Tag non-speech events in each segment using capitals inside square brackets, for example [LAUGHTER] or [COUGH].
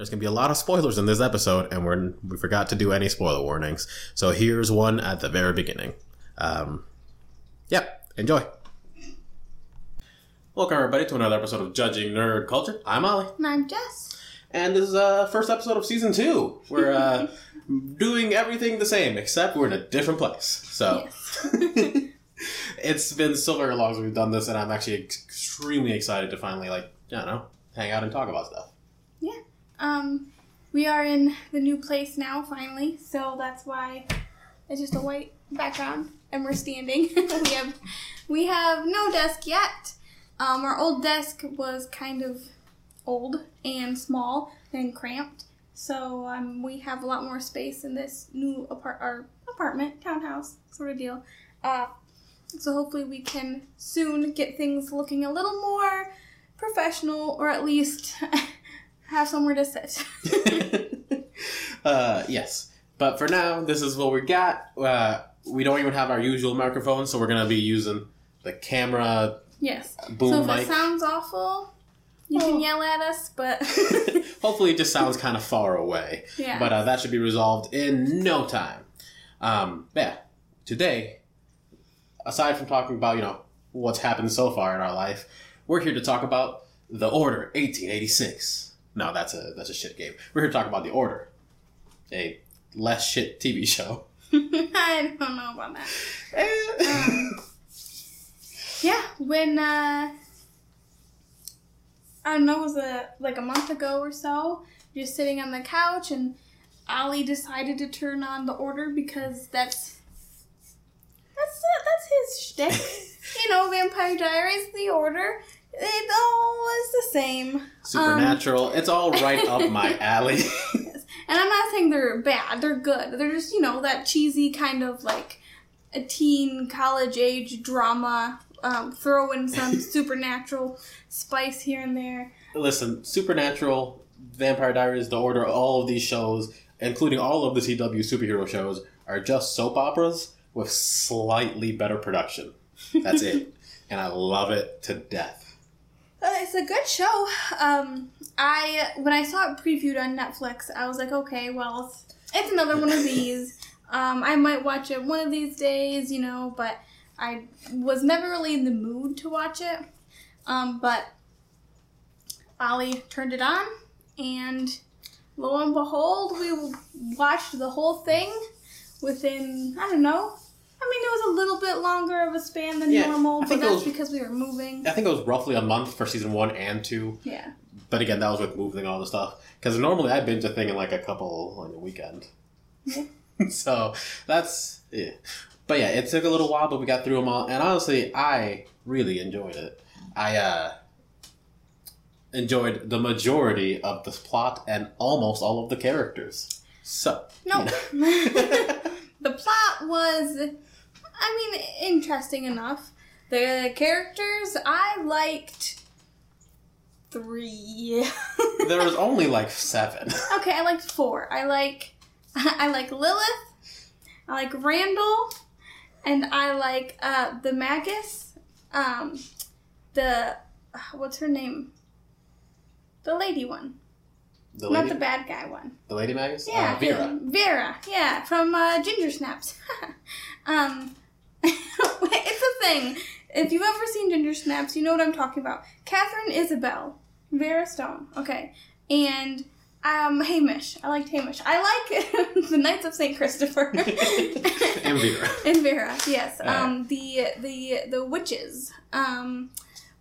There's gonna be a lot of spoilers in this episode, and we're we forgot to do any spoiler warnings. So here's one at the very beginning. Um, yep, enjoy. Welcome everybody to another episode of Judging Nerd Culture. I'm Ollie, And I'm Jess. and this is uh first episode of season two. We're uh, [LAUGHS] doing everything the same except we're in a different place. So. Yes. [LAUGHS] it's been so very long since we've done this, and I'm actually extremely excited to finally, like, I don't know, hang out and talk about stuff. Um, we are in the new place now, finally, so that's why it's just a white background and we're standing. [LAUGHS] we have we have no desk yet. Um, our old desk was kind of old and small and cramped, so um, we have a lot more space in this new apart our apartment townhouse sort of deal. Uh, so hopefully we can soon get things looking a little more professional, or at least [LAUGHS] have somewhere to sit. [LAUGHS] uh, yes. But for now, this is what we got. Uh, we don't even have our usual microphone, so we're going to be using the camera yes. boom so if mic. it sounds awful, you Oh. can yell at us, but [LAUGHS] [LAUGHS] Hopefully, it just sounds kind of far away. yeah. But uh, that should be resolved in no time. Um, yeah, today, aside from talking about, you know, what's happened so far in our life, we're here to talk about The Order 1886. No, that's a that's a shit game. We're here to talk about The Order, a less shit TV show. [LAUGHS] I don't know about that. Um, Yeah, when uh I don't know, it was a like a month ago or so, just sitting on the couch and Ollie decided to turn on the order because that's that's uh, that's his shtick. [LAUGHS] you know, Vampire Diaries, the order. It all is the same. Supernatural. it's all right up my [LAUGHS] alley. And I'm not saying they're bad, they're good. They're just, you know, that cheesy kind of like a teen college age drama, um, throw in some [LAUGHS] supernatural spice here and there. Listen, Supernatural, Vampire Diaries, The Order, all of these shows, including all of the CW superhero shows, are just soap operas with slightly better production. That's it. [LAUGHS] and I love it to death. It's a good show. Um, I when I saw it previewed on Netflix, I was like, okay, well, it's, it's another one of these. Um, I might watch it one of these days, you know, but I was never really in the mood to watch it. Um, but Ollie turned it on, and lo and behold, we watched the whole thing within I don't know. I mean, it was a little bit longer of a span than Yeah, normal, I but think it that's was- because we were moving. I think it was roughly a month for season one and two. Yeah. But again, that was with moving all the stuff. Because normally I binge a thing in like a couple on the weekend. [LAUGHS] so that's yeah. But yeah, it took a little while, but we got through them all. And honestly, I really enjoyed it. I uh, enjoyed the majority of the plot and almost all of the characters. So No. you know. [LAUGHS] [LAUGHS] was, I mean, interesting enough. The characters, I liked three. [LAUGHS] there was only like seven. [LAUGHS] okay, I liked four. I like, [LAUGHS] I like Lilith. I like Randall, and I like uh, the Magus. Um, the what's her name? The lady one, The not the bad guy one. the lady Magus, Yeah, uh, Vera. Vera, yeah, from uh, Ginger Snaps. [LAUGHS] um, [LAUGHS] it's a thing. If you've ever seen Ginger Snaps, you know what I'm talking about. Katharine Isabelle, Vera Stone. Okay, and um, Hamish. I liked Hamish. I like [LAUGHS] the Knights of Saint Christopher. and Vera. and Vera, yes. Alright. Um, the the the witches um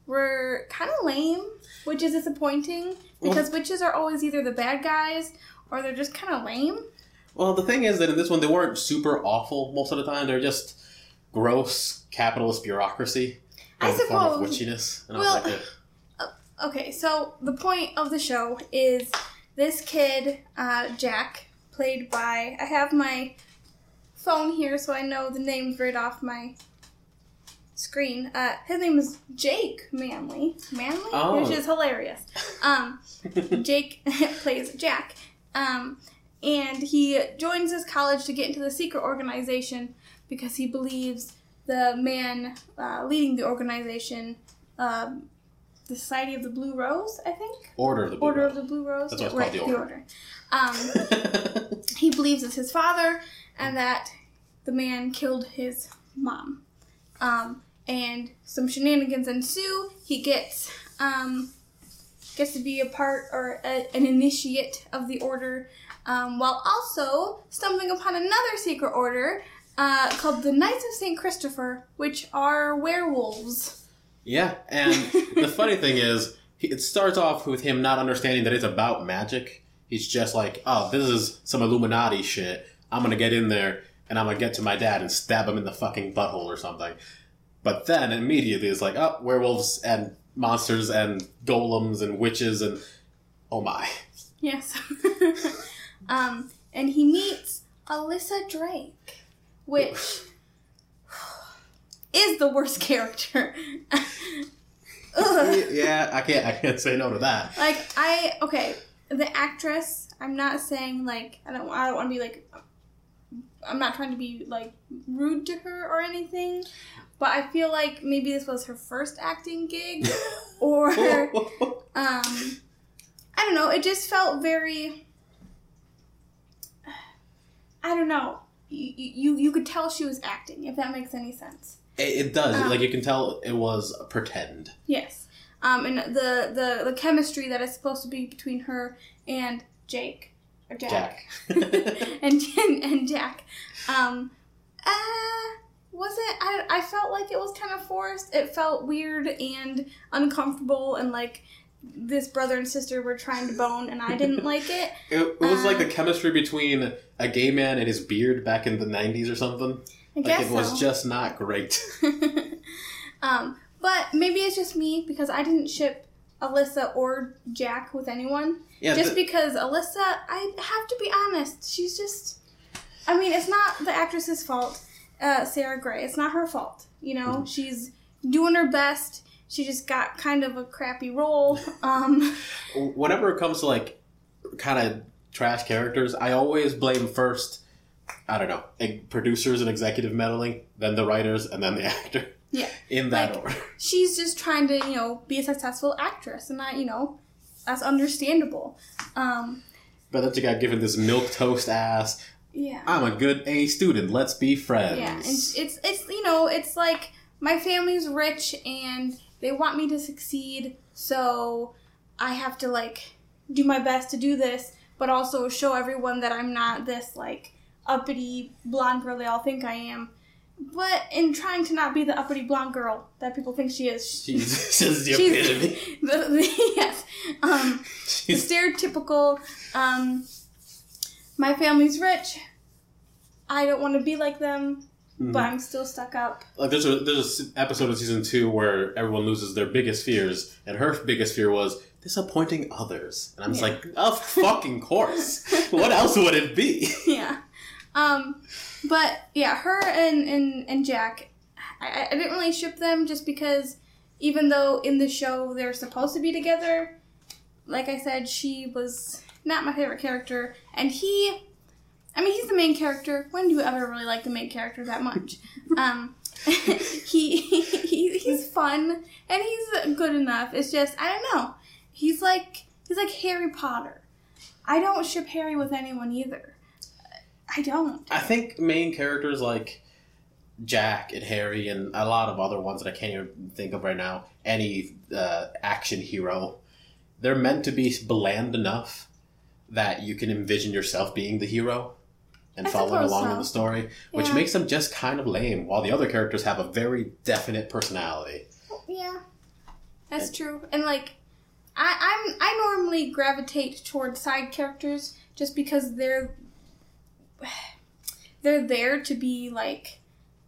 were kind of lame, which is disappointing because witches are always either the bad guys or they're just kind of lame. Well, the thing is that in this one, they weren't super awful most of the time. They're just gross capitalist bureaucracy I in the form of suppose. witchiness. And Well- I was like, Ugh. [LAUGHS] Okay, so the point of the show is this kid, uh, Jack, played by. I have my phone here so I know the names right off my screen. Uh, his name is Jake Manley. Manley? Oh. Which is hilarious. Um, [LAUGHS] Jake [LAUGHS] plays Jack. Um, and he joins his college to get into the secret organization because he believes the man uh, leading the organization um, the Society of the Blue Rose, I think. Order of the Blue Order Rose. of the Blue Rose. That's it's right, called, the Order. Um, [LAUGHS] he believes it's his father and that the man killed his mom. Um, and some shenanigans ensue. He gets um, gets to be a part or a, an initiate of the order, um, while also stumbling upon another secret order uh, called the Knights of Saint Christopher, which are werewolves. Yeah, and the [LAUGHS] funny thing is, it starts off with him not understanding that it's about magic. He's just like, oh, this is some Illuminati shit. I'm gonna get in there and I'm gonna get to my dad and stab him in the fucking butthole or something. But then immediately it's like, oh, werewolves and monsters and golems and witches and oh my. Yes. [LAUGHS] um, and he meets Alyssa Drake, which [SIGHS] is the worst [LAUGHS] character. [LAUGHS] Yeah, I can't I can't say no to that. Like I okay, the actress. I'm not saying like I don't. I don't want to be like. I'm not trying to be like rude to her or anything, but I feel like maybe this was her first acting gig, [LAUGHS] or [LAUGHS] um, I don't know. It just felt very. I don't know. You, you you could tell she was acting, if that makes any sense. It, it does. Um, like you can tell it was pretend. Yes. Um, and the, the the chemistry that is supposed to be between her and Jake or Jack, Jack. [LAUGHS] and, and and Jack, um, uh, wasn't I? I felt like it was kind of forced. It felt weird and uncomfortable, and like this brother and sister were trying to bone, and I didn't like it. [LAUGHS] It, it was like Uh, the chemistry between a gay man and his beard back in the 90s or something. I Like guess it was so. just not great. [LAUGHS] um, but maybe it's just me because I didn't ship Alyssa or Jack with anyone. Yeah, just th- because Alyssa, I have to be honest, she's just. I mean, it's not the actress's fault, uh, Sarah Grey. It's not her fault. You know, Mm-hmm. she's doing her best. She just got kind of a crappy role. [LAUGHS] Um, whenever it comes to like kind of trash characters, I always blame first. I don't know, producers and executive meddling, then the writers, and then the [LAUGHS] actor. Yeah. in that Like- order. she's just trying to, you know, be a successful actress, and that, you know, that's understandable. Um, But then you got given this milk toast ass. Yeah. I'm a good A student. Let's be friends. Yeah, and it's it's you know it's like my family's rich and they want me to succeed, so I have to like do my best to do this, but also show everyone that I'm not this like uppity blonde girl they all think I am. But in trying to not be the uppity blonde girl that people think she is, [LAUGHS] she's just the she's epitome. the, the, yes, um, the stereotypical um, my family's rich i don't want to be like them Mm-hmm. but i'm still stuck up like there's a there's an episode of season two where everyone loses their biggest fears, and her biggest fear was disappointing others. And I'm just like, of fucking course. what else would it be? [LAUGHS] yeah um but yeah her and and, and jack I, I didn't really ship them just because even though in the show they're supposed to be together like i said she was not my favorite character and he I mean, he's the main character. When do you ever really like the main character that much? [LAUGHS] Um, [LAUGHS] he, he he's fun and he's good enough. It's just I don't know. He's like he's like Harry Potter. I don't ship Harry with anyone either. I don't. I think main characters like Jack and Harry and a lot of other ones that I can't even think of right now, any uh, action hero, they're meant to be bland enough that you can envision yourself being the hero and I following along so. in the story, which Yeah. makes them just kind of lame, while the other characters have a very definite personality. Yeah, that's true. And like, I I'm I normally gravitate towards side characters just because they're [SIGHS] they're there to be like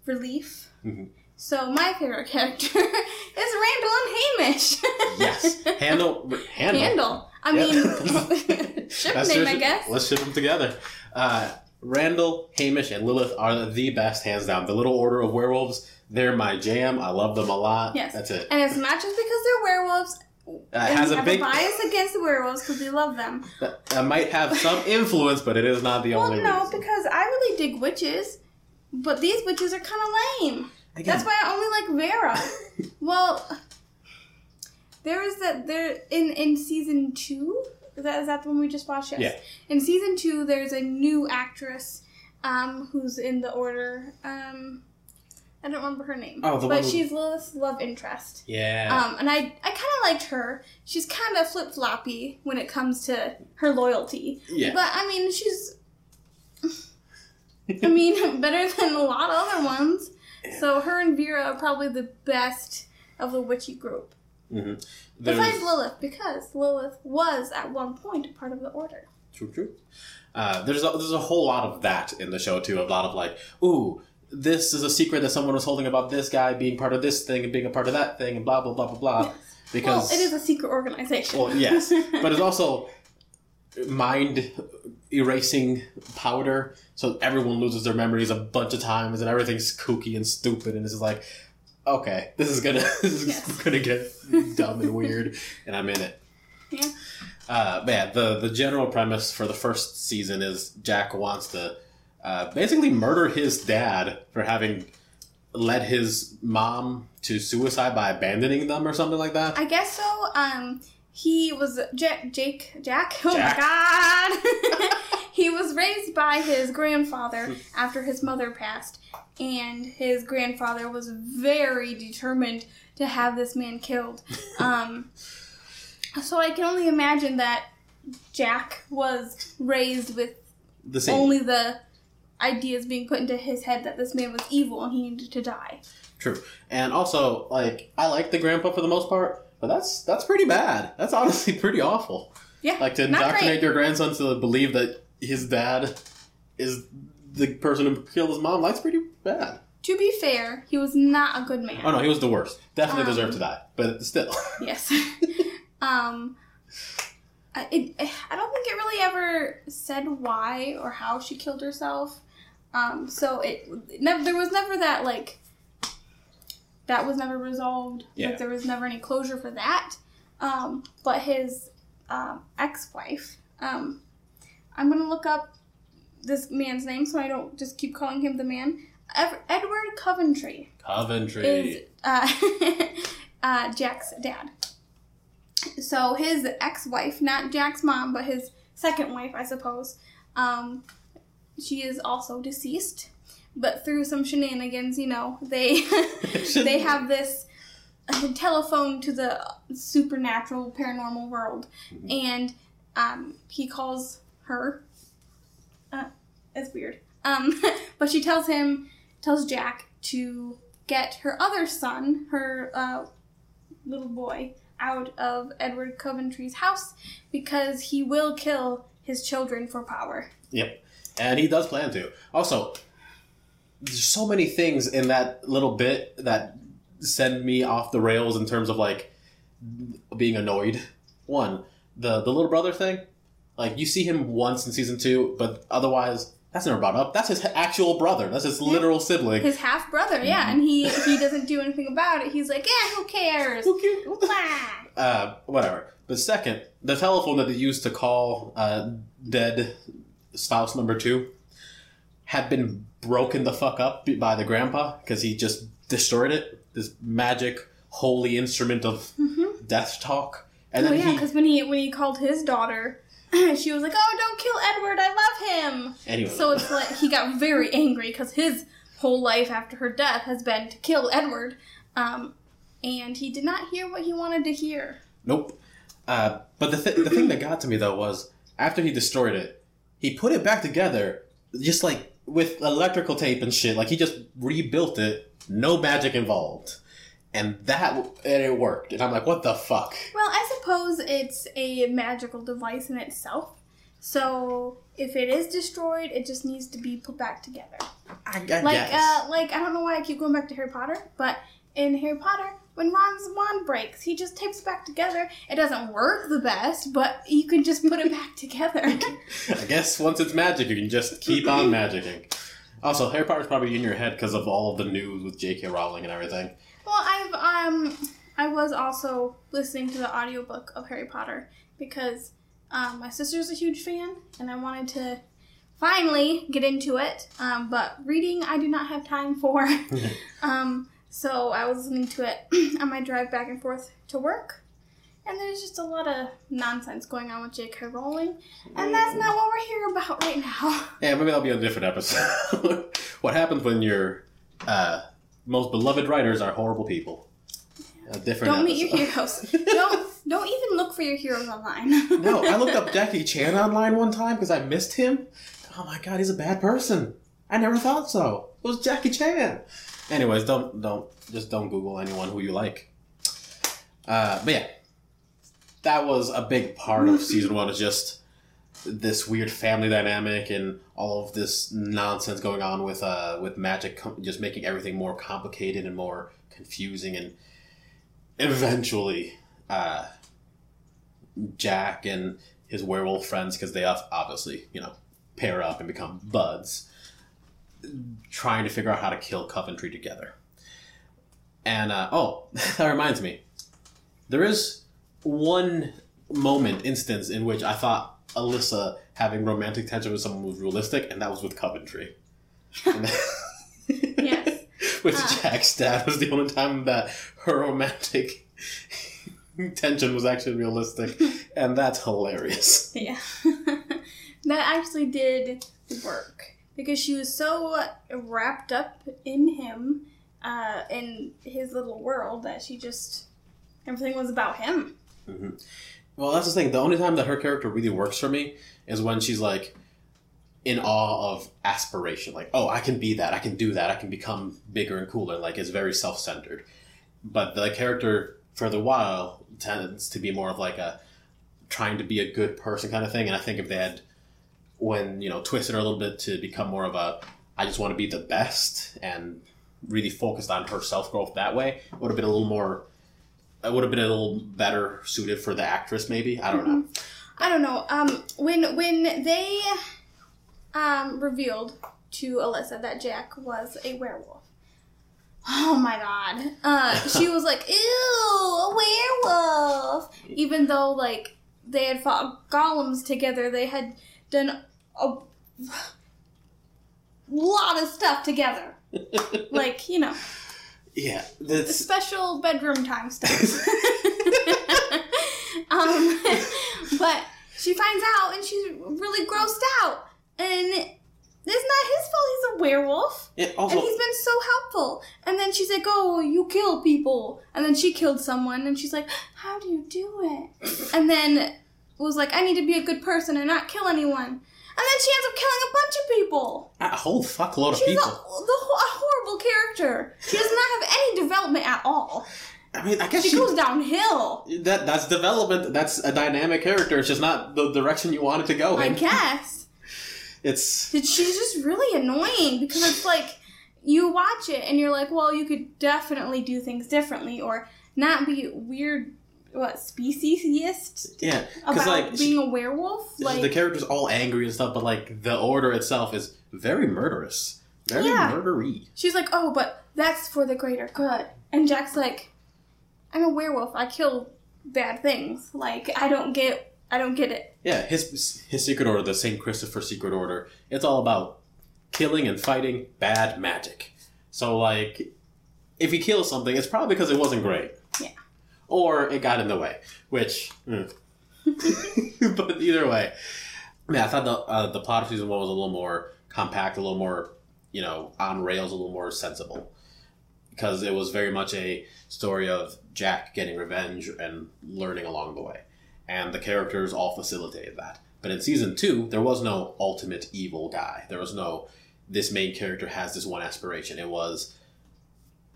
relief. Mhm. So my favorite [LAUGHS] character is Randall and Hamish. Yes, [LAUGHS] handle handle. Handle. I Yeah. mean, [LAUGHS] ship That's name, I guess. Let's ship them together. Uh, Randall, Hamish, and Lilith are the best, hands down. The Little Order of Werewolves, they're my jam. I love them a lot. Yes. That's it. And it's not just because they're werewolves. Uh, has a have big. a bias against the werewolves because we love them. That might have some [LAUGHS] influence, but it is not the Well, only Well, no, reason. because I really dig witches, but these witches are kind of lame. Again, That's why I only like Vera. [LAUGHS] well, There is that there in in season two. Is that is that the one we just watched? Yes. Yeah. In season two, there's a new actress, um, who's in the order. Um, I don't remember her name. Oh, the but one who- she's Lilith's love interest. Yeah. Um, and I I kind of liked her. She's kind of flip floppy when it comes to her loyalty. yeah. But I mean, she's. I mean, [LAUGHS] better than a lot of other ones. So her and Vera are probably the best of the witchy group. Hmm Besides Lilith, because Lilith was at one point a part of the order. True, true. Uh, there's a, there's a whole lot of that in the show too. A lot of like, ooh, this is a secret that someone was holding about this guy being part of this thing and being a part of that thing and blah blah blah blah blah. Yes. Because well, it is a secret organization. Well, yes, [LAUGHS] but it's also mind erasing powder, so everyone loses their memories a bunch of times and everything's kooky and stupid, and it's like, okay, this is gonna [LAUGHS] this is Yes. gonna get dumb and weird, and I'm in it. Yeah. Uh, but yeah, the the general premise for the first season is Jack wants to uh, basically murder his dad for having led his mom to suicide by abandoning them or something like that. I guess so. Um, he was J- Jake Jack. Oh Jack. my god! [LAUGHS] [LAUGHS] he was raised by his grandfather after his mother passed, and his grandfather was very determined to have this man killed. [LAUGHS] Um, so I can only imagine that Jack was raised with the only the ideas being put into his head that this man was evil and he needed to die. True. And also, like, I like the grandpa for the most part, but that's that's pretty bad. That's honestly pretty awful. Yeah, Like to indoctrinate your grandson to believe that his dad is the person who killed his mom. That's pretty bad. To be fair, he was not a good man. Oh no, he was the worst. Definitely Um, deserved to die. But still. [LAUGHS] Yes. [LAUGHS] um, I- it, I don't think it really ever said why or how she killed herself. Um, so it never there was never that like that was never resolved. Yeah. Like there was never any closure for that. Um, but his um, ex-wife. Um, I'm gonna look up this man's name so I don't just keep calling him the man. Edward Coventry Coventry. is uh, [LAUGHS] uh, Jack's dad. So his ex-wife, not Jack's mom, but his second wife, I suppose, um, she is also deceased. But through some shenanigans, you know, they [LAUGHS] they have this telephone to the supernatural, paranormal world, and um, he calls her. Uh, it's weird. Um, [LAUGHS] but she tells him, tells Jack to get her other son, her uh, little boy, out of Edward Coventry's house because he will kill his children for power. Yep. And he does plan to. Also, there's so many things in that little bit that send me off the rails in terms of like being annoyed. One, the the little brother thing. Like you see him once in season two, but otherwise that's never brought up. That's his actual brother. That's his literal sibling. His half brother, yeah, and he he doesn't do anything about it. He's like, yeah, who cares? Who cares? What the- Blah. [LAUGHS] uh, whatever. But second, the telephone that they used to call uh, dead spouse number two had been broken the fuck up by the grandpa because he just destroyed it. This magic holy instrument of Mhm. death talk. And oh then yeah, because when he when he called his daughter, [CLEARS THROAT] she was like, "Oh, don't kill Edward. I love him." anyway. So it's like he got very angry because his whole life after her death has been to kill Edward, um, and he did not hear what he wanted to hear. Nope. Uh, but the, th- the thing that got to me though was after he destroyed it, he put it back together just like with electrical tape and shit. Like he just rebuilt it, no magic involved, and that and it worked. And I'm like, what the fuck? Well, I suppose it's a magical device in itself. So if it is destroyed, it just needs to be put back together. I, I Like, guess. uh, like I don't know why I keep going back to Harry Potter, but in Harry Potter, when Ron's wand breaks, he just tapes it back together. It doesn't work the best, but you can just put it [LAUGHS] back together. [LAUGHS] I guess once it's magic, you can just keep on [LAUGHS] magicking. Also, Harry Potter's probably in your head because of all of the news with J.K. Rowling and everything. Well, I've um I was also listening to the audiobook of Harry Potter because um, my sister's a huge fan and I wanted to finally get into it. Um, but reading I do not have time for. [LAUGHS] [LAUGHS] um, so I was listening to it [CLEARS THROAT] on my drive back and forth to work. and there's just a lot of nonsense going on with J.K. Rowling, and that's not what we're here about right now. [LAUGHS] Yeah, maybe that'll be a different episode. what happens when your uh, most beloved writers are horrible people? A different. Don't meet your heroes. [LAUGHS] don't don't even look for your heroes online. [LAUGHS] no, I looked up [LAUGHS] Jackie Chan online one time because I missed him. Oh my god, he's a bad person. I never thought so. It was Jackie Chan. Anyways, don't don't just don't Google anyone who you like. Uh, but yeah, that was a big part of season one. Is just this weird family dynamic and all of this nonsense going on with uh with magic, com- just making everything more complicated and more confusing, and eventually, uh, Jack and his werewolf friends, because they obviously you know pair up and become buds, trying to figure out how to kill Coventry together. And uh, oh, [LAUGHS] that reminds me, there is one moment, instance in which I thought Alyssa having romantic tension with someone was realistic, and that was with Coventry. [LAUGHS] Yes. [LAUGHS] with Ah. Jack's dad was the only time that her romantic [LAUGHS] tension was actually realistic, and that's hilarious. Yeah. that actually did work because she was so wrapped up in him, uh, in his little world that she just everything was about him. Well, that's the thing. The only time that her character really works for me is when she's like in awe of aspiration. Like, oh, I can be that. I can do that. I can become bigger and cooler. Like, it's very self centered. But the character, for the while, tends to be more of like a trying to be a good person kind of thing. And I think if they had, when, you know, twisted her a little bit to become more of a, I just want to be the best and really focused on her self growth that way, it would have been a little more it would have been a little better suited for the actress, maybe. I don't know. I don't know. Um, when when they um revealed to Alyssa that Jack was a werewolf. Oh my god. Uh, she was like, [LAUGHS] "Ew, a werewolf." Even though like they had fought golems together, they had done a [LAUGHS] lot of stuff together. [LAUGHS] Like you know, Yeah, that's special bedroom time stuff. [LAUGHS] [LAUGHS] um, [LAUGHS] but she finds out and she's really grossed out. And it's not his fault he's a werewolf. it And he's been so helpful. And then she's like, oh, you kill people. And then she killed someone. And she's like, how do you do it? And then was like, I need to be a good person and not kill anyone. And then she ends up killing a bunch of people. A whole fuckload of She's a, the, people. a horrible character. She does not have any development at all. I mean, I guess She she, goes downhill. that that's development. That's a dynamic character. It's just not the direction you want it to go I guess. [LAUGHS] It's She's just really annoying because it's like you watch it and you're like, well, you could definitely do things differently or not be weird, what, speciesist yeah, about like being a werewolf? Like the character's all angry and stuff, but like the order itself is very murderous, very Yeah. murdery. she's like, oh, but that's for the greater good. And Jack's like, I'm a werewolf. I kill bad things. Like, I don't get, I don't get it. Yeah, his his secret order, the Saint Christopher secret order, it's all about killing and fighting bad magic. So like, if he kills something, it's probably because it wasn't great. Yeah. Or it got in the way, which. mm. [LAUGHS] but either way, yeah, I thought the uh, the plot of season one was a little more compact, a little more, you know, on rails, a little more sensible, because it was very much a story of Jack getting revenge and learning along the way and the characters all facilitated that. But in season two, there was no ultimate evil guy. There was no this main character has this one aspiration. It was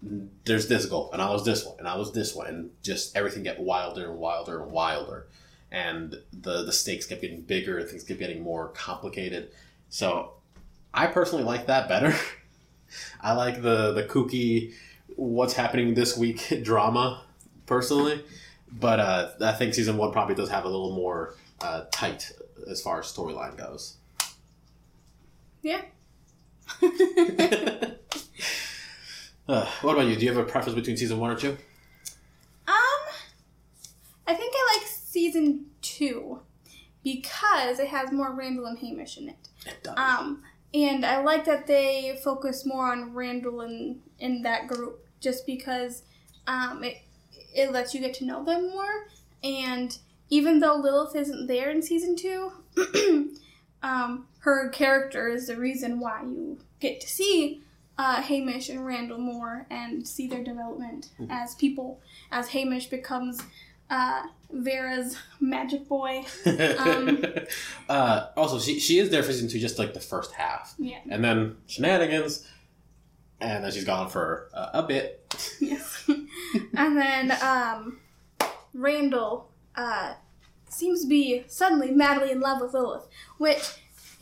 there's this goal, and I was this one, and I was this one, and just everything get wilder and wilder and wilder, and the the stakes kept getting bigger, and things kept getting more complicated. So, I personally like that better. [LAUGHS] I like the the kooky, what's happening this week [LAUGHS] drama, personally. But uh, I think season one probably does have a little more uh, tight as far as storyline goes. Yeah. [LAUGHS] Uh, what about you? Do you have a preference between season one or two? Um, I think I like season two because it has more Randall and Hamish in it. It does. Um, and I like that they focus more on Randall and in that group just because um, it it lets you get to know them more and even though Lilith isn't there in season two, [CLEARS THROAT] um, her character is the reason why you get to see uh, Hamish and Randall more and see their development as people. As Hamish becomes uh, Vera's magic boy. Um, [LAUGHS] uh, also, she she is there for season two, just like the first half, Yeah. and then shenanigans, and then she's gone for uh, a bit. Yes. [LAUGHS] and then um, Randall uh, seems to be suddenly madly in love with Lilith, which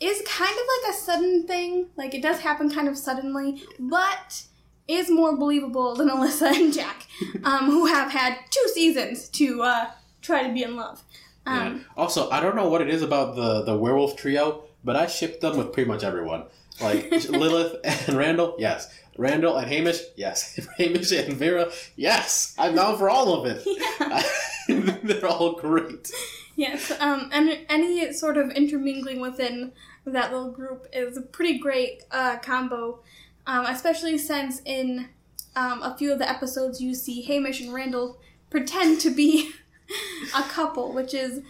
is kind of like a sudden thing. Like it does happen kind of suddenly, but is more believable than [LAUGHS] Alyssa and Jack, um, who have had two seasons to uh, try to be in love. Yeah. Um, Also, I don't know what it is about the the werewolf trio, but I ship them with pretty much everyone. Like [LAUGHS] Lilith and Randall, yes. Randall and Hamish, yes. [LAUGHS] Hamish and Vera, yes. I'm down for all of it. yeah. [LAUGHS] They're all great. Yes, um, and any sort of intermingling within that little group is a pretty great uh, combo, um, especially since in um, a few of the episodes you see Hamish and Randall pretend to be [LAUGHS] a couple, which is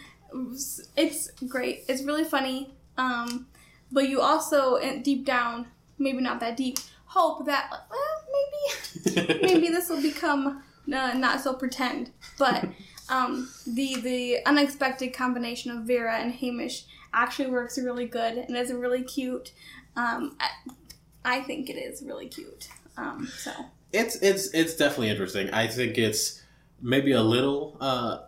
it's great. It's really funny, um, but you also deep down, maybe not that deep, hope that well maybe [LAUGHS] maybe this will become uh, not so pretend, but um, the the unexpected combination of Vera and Hamish actually works really good and is really cute. Um, I, I think it is really cute. Um, so It's it's it's definitely interesting. I think it's maybe a little uh,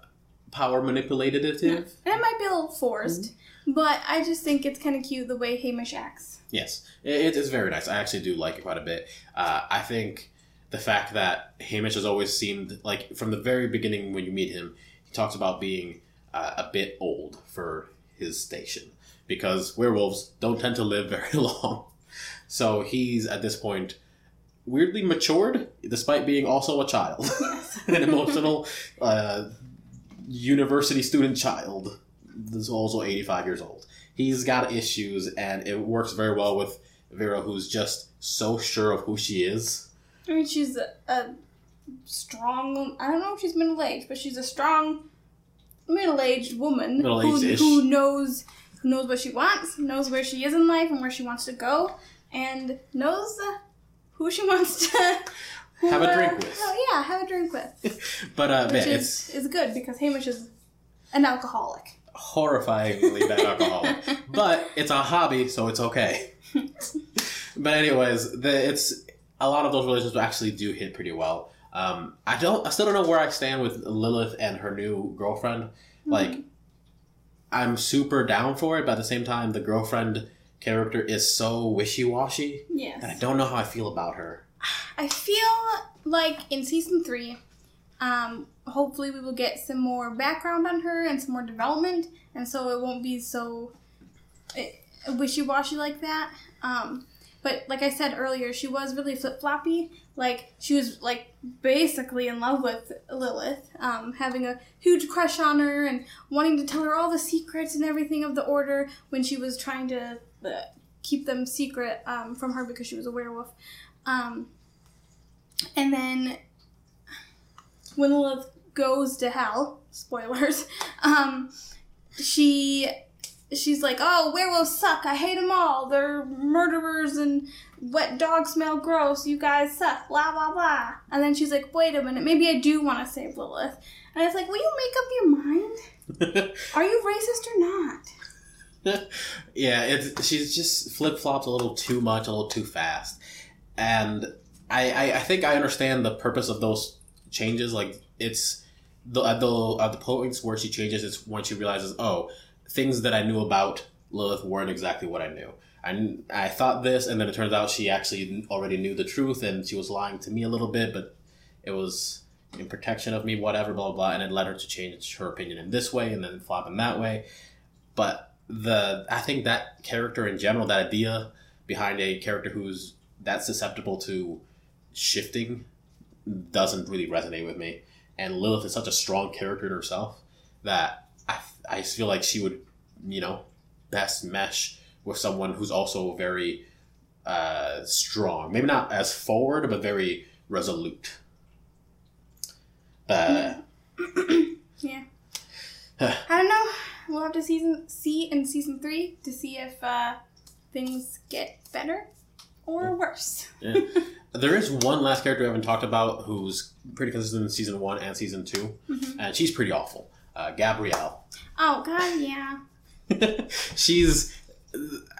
power manipulative. and it might be a little forced, but I just think it's kind of cute the way Hamish acts. Yes, it, it's very nice. I actually do like it quite a bit. Uh, I think the fact that Hamish has always seemed like from the very beginning when you meet him, he talks about being uh, a bit old for his station because werewolves don't tend to live [LAUGHS] very long. So he's at this point weirdly matured, despite being also a child, [LAUGHS] [LAUGHS] an emotional uh, university student child. That's also eighty-five years old. He's got issues, and it works very well with Vera, who's just so sure of who she is. I mean, she's a, a strong. I don't know if she's middle aged, but she's a strong middle aged woman who, Middle-aged-ish. who knows who knows what she wants, knows where she is in life and where she wants to go, and knows who she [LAUGHS] wants to who, Have a uh, drink with. Oh yeah, have a drink with, [LAUGHS] But uh, which man, it's is is good because Hamish is an alcoholic. horrifyingly bad alcoholic, [LAUGHS] but it's a hobby, so it's okay. but anyways, the, it's a lot of those relationships actually do hit pretty well. Um, I don't, I still don't know where I stand with Lilith and her new girlfriend. Like, I'm super down for it, but at the same time, the girlfriend character is so wishy washy, Yes. and I don't know how I feel about her. I feel like in season three, um, hopefully we will get some more background on her and some more development, and so it won't be so wishy washy like that. Um, but like I said earlier, she was really flip floppy. Like she was like basically in love with Lilith, um, having a huge crush on her and wanting to tell her all the secrets and everything of the Order when she was trying to uh, keep them secret um, from her because she was a werewolf. Um, and then when Lilith goes to hell, spoilers, [LAUGHS] um, she she's like, "Oh, werewolves suck. I hate them all. They're murderers and wet dogs smell gross. You guys suck. Blah blah blah." And then she's like, "Wait a minute. Maybe I do want to save Lilith." And it's like, "Will you make up your mind? [LAUGHS] Are you racist or not?" [LAUGHS] yeah, it's she's just flip flops a little too much, a little too fast, and I, I I think I understand the purpose of those changes. Like it's the at the at the points where she changes, it's when she realizes, oh, things that I knew about Lilith weren't exactly what I knew. I I thought this, and then it turns out she actually already knew the truth, and she was lying to me a little bit, but it was in protection of me, whatever, blah blah, blah and it led her to change her opinion in this way, and then flop in that way. But the I think that character in general, that idea behind a character who's that susceptible to shifting, doesn't really resonate with me. And Lilith is such a strong character in herself that I I feel like she would, you know, best mesh with someone who's also very uh, strong. Maybe not as forward, but very resolute. Uh, Yeah. [CLEARS THROAT] I don't know. We'll have to season see in season three to see if uh, things get better or worse. Yeah. [LAUGHS] there is one last character we haven't talked about who's pretty consistent in season one and season 2 Mhm. and she's pretty awful. Uh, Gabrielle. Oh God, yeah. [LAUGHS] she's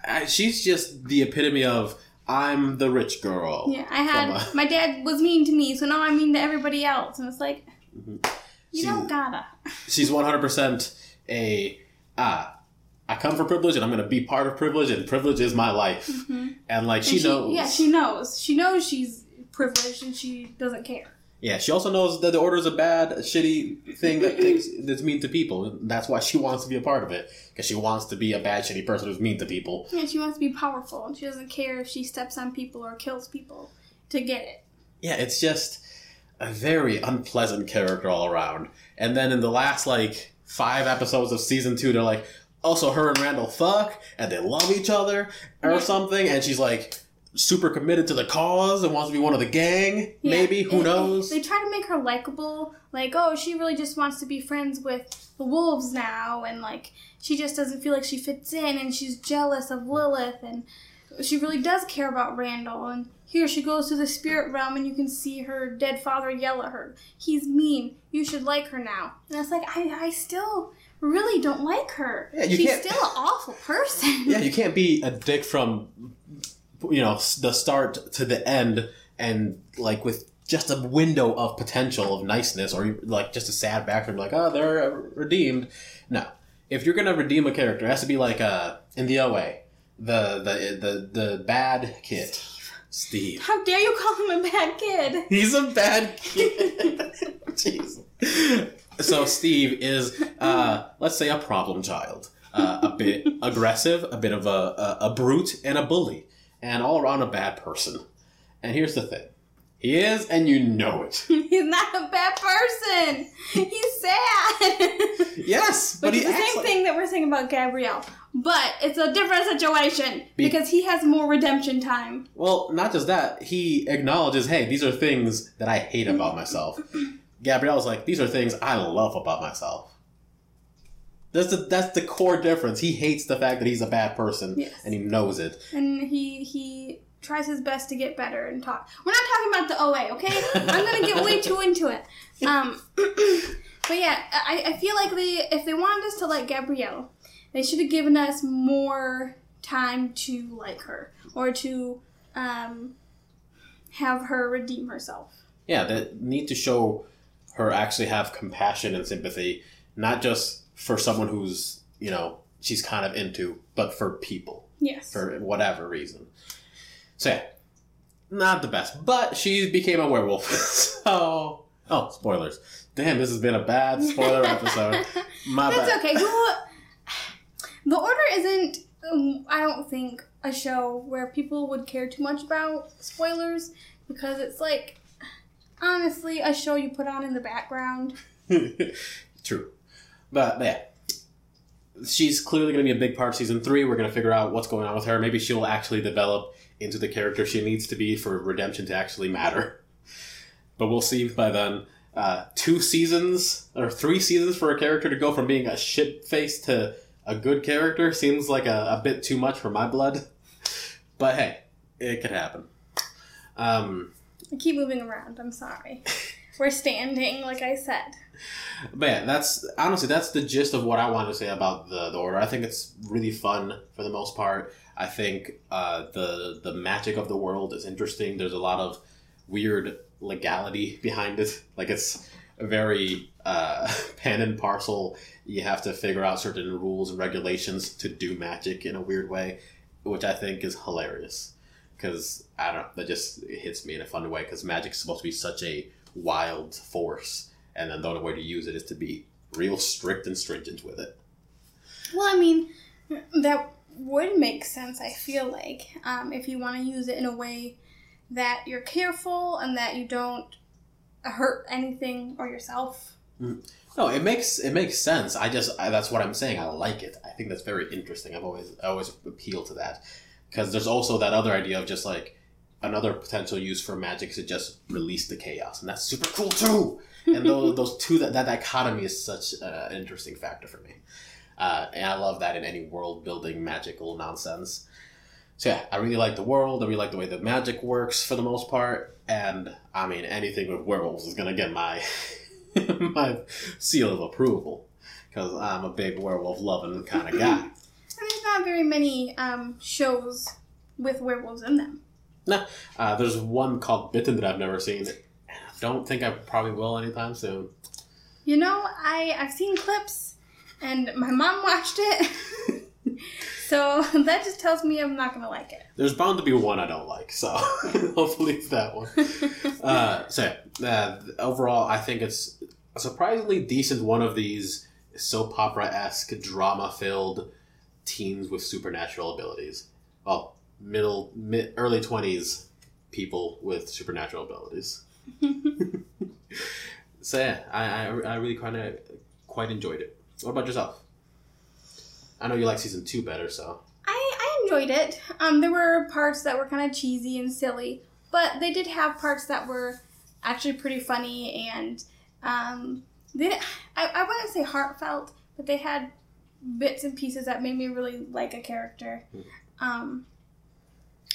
uh, she's just the epitome of I'm the rich girl. Yeah, I had uh, my dad was mean to me, so now I'm mean to everybody else, and it's like Mhm. you don't gotta. [LAUGHS] She's 100% a ah. I come from privilege, and I'm going to be part of privilege, and privilege is my life. Mhm. And like And she knows, Yeah, she knows. She knows she's privileged, and she doesn't care. Yeah, she also knows that the order is a bad, shitty thing that that's mean to people. That's why she wants to be a part of it because she wants to be a bad, shitty person who's mean to people. Yeah, she wants to be powerful, and she doesn't care if she steps on people or kills people to get it. Yeah, it's just a very unpleasant character all around. And then in the last like five episodes of season two, they're like, also her and Randall fuck and they love each other or Yeah. something, and she's like super committed to the cause and wants to be one of the gang. Yeah, Maybe who it- knows? They try to make her likable, like, oh, she really just wants to be friends with the wolves now, and like, she just doesn't feel like she fits in, and she's jealous of Lilith, and she really does care about Randall. And here she goes to the spirit realm, and you can see her dead father yell at her. He's mean. You should like her now. And it's like, I, I still really don't like her. Yeah, you She's can't- still an awful person. yeah, you can't be a dick from you know the start to the end and like with just a window of potential of niceness or like just a sad background like oh they're redeemed no if you're gonna redeem a character it has to be like uh in the oa the the the, the bad kid steve How dare you call him a bad kid? [LAUGHS] He's a bad kid. [LAUGHS] Jeez. So Steve is, uh, let's say, a problem child, uh, a bit aggressive, a bit of a, a, a brute, and a bully, and all around a bad person. And here's the thing: he is, and you know it. [LAUGHS] He's not a bad person. He's sad. [LAUGHS] Yes, but Which he is the same like- thing that we're saying about Gabrielle. But it's a different situation Be- because he has more redemption time. Well, not just that, he acknowledges, hey, these are things that I hate about [LAUGHS] myself. Gabrielle's like, these are things I love about myself. That's the that's the core difference. He hates the fact that he's a bad person, Yes. and he knows it. And he he tries his best to get better and talk. We're not talking about the OA, okay? I'm gonna get way too into it. Um, [CLEARS THROAT] but yeah, I, I feel like they if they wanted us to like Gabrielle, they should have given us more time to like her or to um, have her redeem herself. Yeah, they need to show her actually have compassion and sympathy, not just for someone who's you know she's kind of into, but for people. Yes. for whatever reason. So yeah, not the best, but she became a werewolf. [LAUGHS] so oh, spoilers! Damn, this has been a bad spoiler [LAUGHS] episode. My That's bad. okay. [SIGHS] The Order isn't. Um, I don't think a show where people would care too much about spoilers because it's like honestly a show you put on in the background. [LAUGHS] True, but yeah. She's clearly going to be a big part of season three. We're going to figure out what's going on with her. Maybe she'll actually develop into the character she needs to be for redemption to actually matter. But we'll see by then. Uh, two seasons or three seasons for a character to go from being a shit face to a good character seems like a, a bit too much for my blood. But hey, it could happen. Um, I keep moving around. I'm sorry. [LAUGHS] We're standing, like I said. But yeah, that's honestly that's the gist of what I want to say about the the order. I think it's really fun for the most part. I think uh, the the magic of the world is interesting. There's a lot of weird legality behind it. [LAUGHS] Like it's very uh, [LAUGHS] pen and parcel. You have to figure out certain rules and regulations to do magic in a weird way, which I think is hilarious. Because I don't that just hits me in a fun way. Because magic's supposed to be such a wild force, and then the only way to use it is to be real strict and stringent with it. Well, I mean, that would make sense, I feel like, um, if you want to use it in a way that you're careful and that you don't hurt anything or yourself. No, it makes it makes sense. I just I, that's what I'm saying. I like it. I think that's very interesting. I've always I always appeal to that because there's also that other idea of just like another potential use for magic is to just release the chaos, and that's super cool too. And those, [LAUGHS] those two that, that dichotomy is such uh, an interesting factor for me, uh, and I love that in any world building magical nonsense. So yeah, I really like the world. I really like the way the magic works for the most part, and I mean anything with werewolves is gonna get my [LAUGHS] my seal of approval because I'm a big werewolf loving kind of guy. [LAUGHS] And there's not very many um, shows with werewolves in them. Uh, there's one called Bitten that I've never seen. I don't think I probably will anytime soon. You know, I I've seen clips, and my mom watched it, [LAUGHS] so that just tells me I'm not gonna like it. There's bound to be one I don't like, so [LAUGHS] hopefully it's that one. [LAUGHS] Uh, so uh, overall, I think it's a surprisingly decent one of these soap opera esque drama filled teens with supernatural abilities. Well, middle mid early twenties people with supernatural abilities. [LAUGHS] so yeah, I I, I really kind of quite enjoyed it. What about yourself? I know you like season two better, so I, I enjoyed it. Um, there were parts that were kind of cheesy and silly, but they did have parts that were actually pretty funny and um, they, I, I wouldn't say heartfelt, but they had bits and pieces that made me really like a character. Um,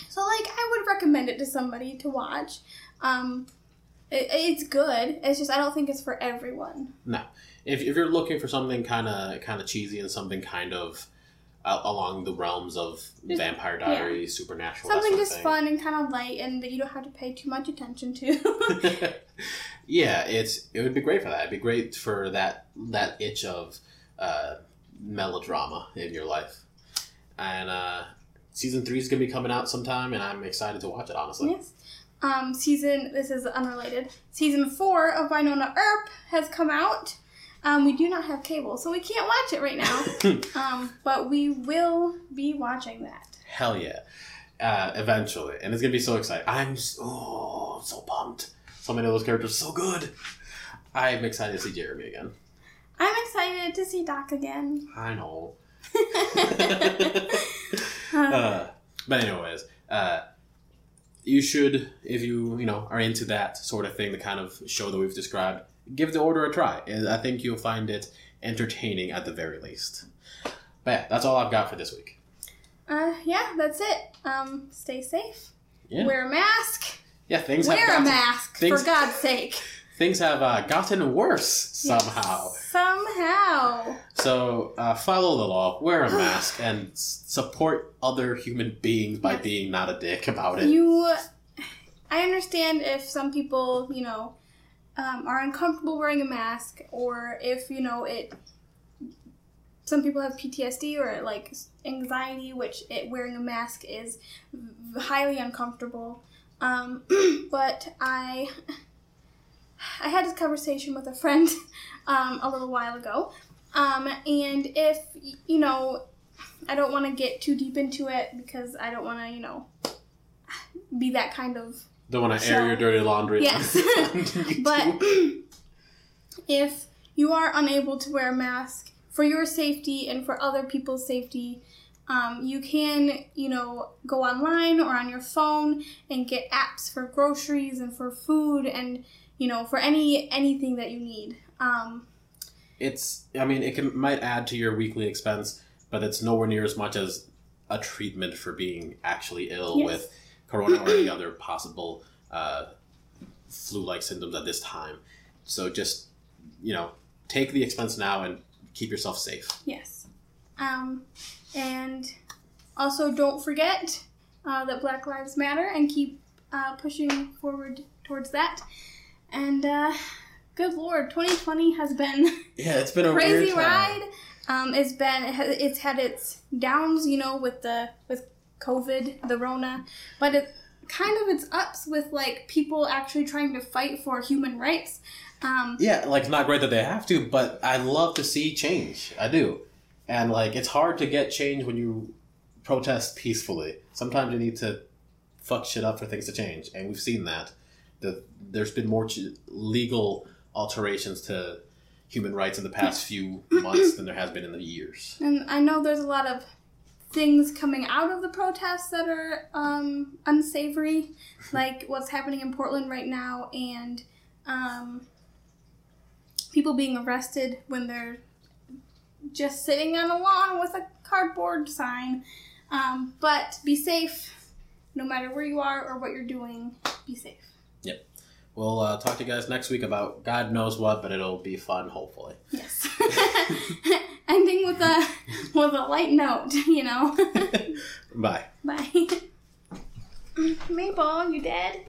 so, like, I would recommend it to somebody to watch. Um, it, it's good. It's just I don't think it's for everyone. No, if, if you're looking for something kind of kind of cheesy and something kind of uh, along the realms of Just- Vampire Diaries, Supernatural, Something just of fun and kind of light, and that you don't have to pay too much attention to. [LAUGHS] [LAUGHS] yeah, it's it would be great for that. It'd be great for that that itch of uh, melodrama in your life. And uh, season three is gonna be coming out sometime, and I'm excited to watch it. Honestly, Yes. Um, season, this is unrelated. Season four of Wynonna Earp has come out. Um, we do not have cable, so we can't watch it right now. [LAUGHS] um, but we will be watching that. hell yeah, uh, eventually, and it's gonna be so exciting. I'm so, oh, I'm so pumped. So many of those characters are so good. I'm excited to see Jeremy again. I'm excited to see Doc again. I know. [LAUGHS] [LAUGHS] [LAUGHS] Uh, but anyways, uh, you should, if you you know are into that sort of thing, the kind of show that we've described, give the order a try. I think you'll find it entertaining at the very least. But yeah, that's all I've got for this week. uh, yeah, that's it. Um, stay safe. Yeah, Wear a mask. yeah, things Wear a mask, things- for God's sake. Things have uh, gotten worse somehow. Somehow. So uh, follow the law, wear a [SIGHS] mask, and support other human beings by Yes. being not a dick about it. You, I understand if some people, you know, um, are uncomfortable wearing a mask, or if you know it. Some people have PTSD or like anxiety, which it, wearing a mask is highly uncomfortable. Um, [CLEARS THROAT] but I had this conversation with a friend [LAUGHS] um, a little while ago, um, and if you know, I don't want to get too deep into it because I don't want to, you know, be that kind of Don't want to air your dirty laundry. Yes. [LAUGHS] [LAUGHS] but [CLEARS THROAT] if you are unable to wear a mask for your safety and for other people's safety, um, you can, you know, go online or on your phone and get apps for groceries and for food and, you know, for any anything that you need. Um, it's I mean it can might add to your weekly expense, but it's nowhere near as much as a treatment for being actually ill Yes. with corona or any other possible uh, flu-like symptoms at this time. So just you know take the expense now and keep yourself safe. yes. Um, and also, don't forget uh, that Black Lives Matter and keep uh, pushing forward towards that. And uh, good lord, 2020 has been [LAUGHS] Yeah, it's been a crazy ride. Um, it's been it's had its downs, you know, with the with COVID, the Rona, but it kind of its ups with like people actually trying to fight for human rights. Um, Yeah, like it's not great that they have to, but I love to see change. I do. And like it's hard to get change when you protest peacefully. Sometimes you need to fuck shit up for things to change, and we've seen that. The, there's been more ch- legal alterations to human rights in the past few [CLEARS THROAT] months than there has been in the years. And I know there's a lot of things coming out of the protests that are um, unsavory, [LAUGHS] like what's happening in Portland right now, and um, people being arrested when they're just sitting on a lawn with a cardboard sign. Um, but be safe no matter where you are or what you're doing. Be safe. We'll uh, talk to you guys next week about God knows what, but it'll be fun, hopefully. Yes. [LAUGHS] Ending with a with a light note, [LAUGHS] you know. [LAUGHS] Bye. Bye. Maple, you dead?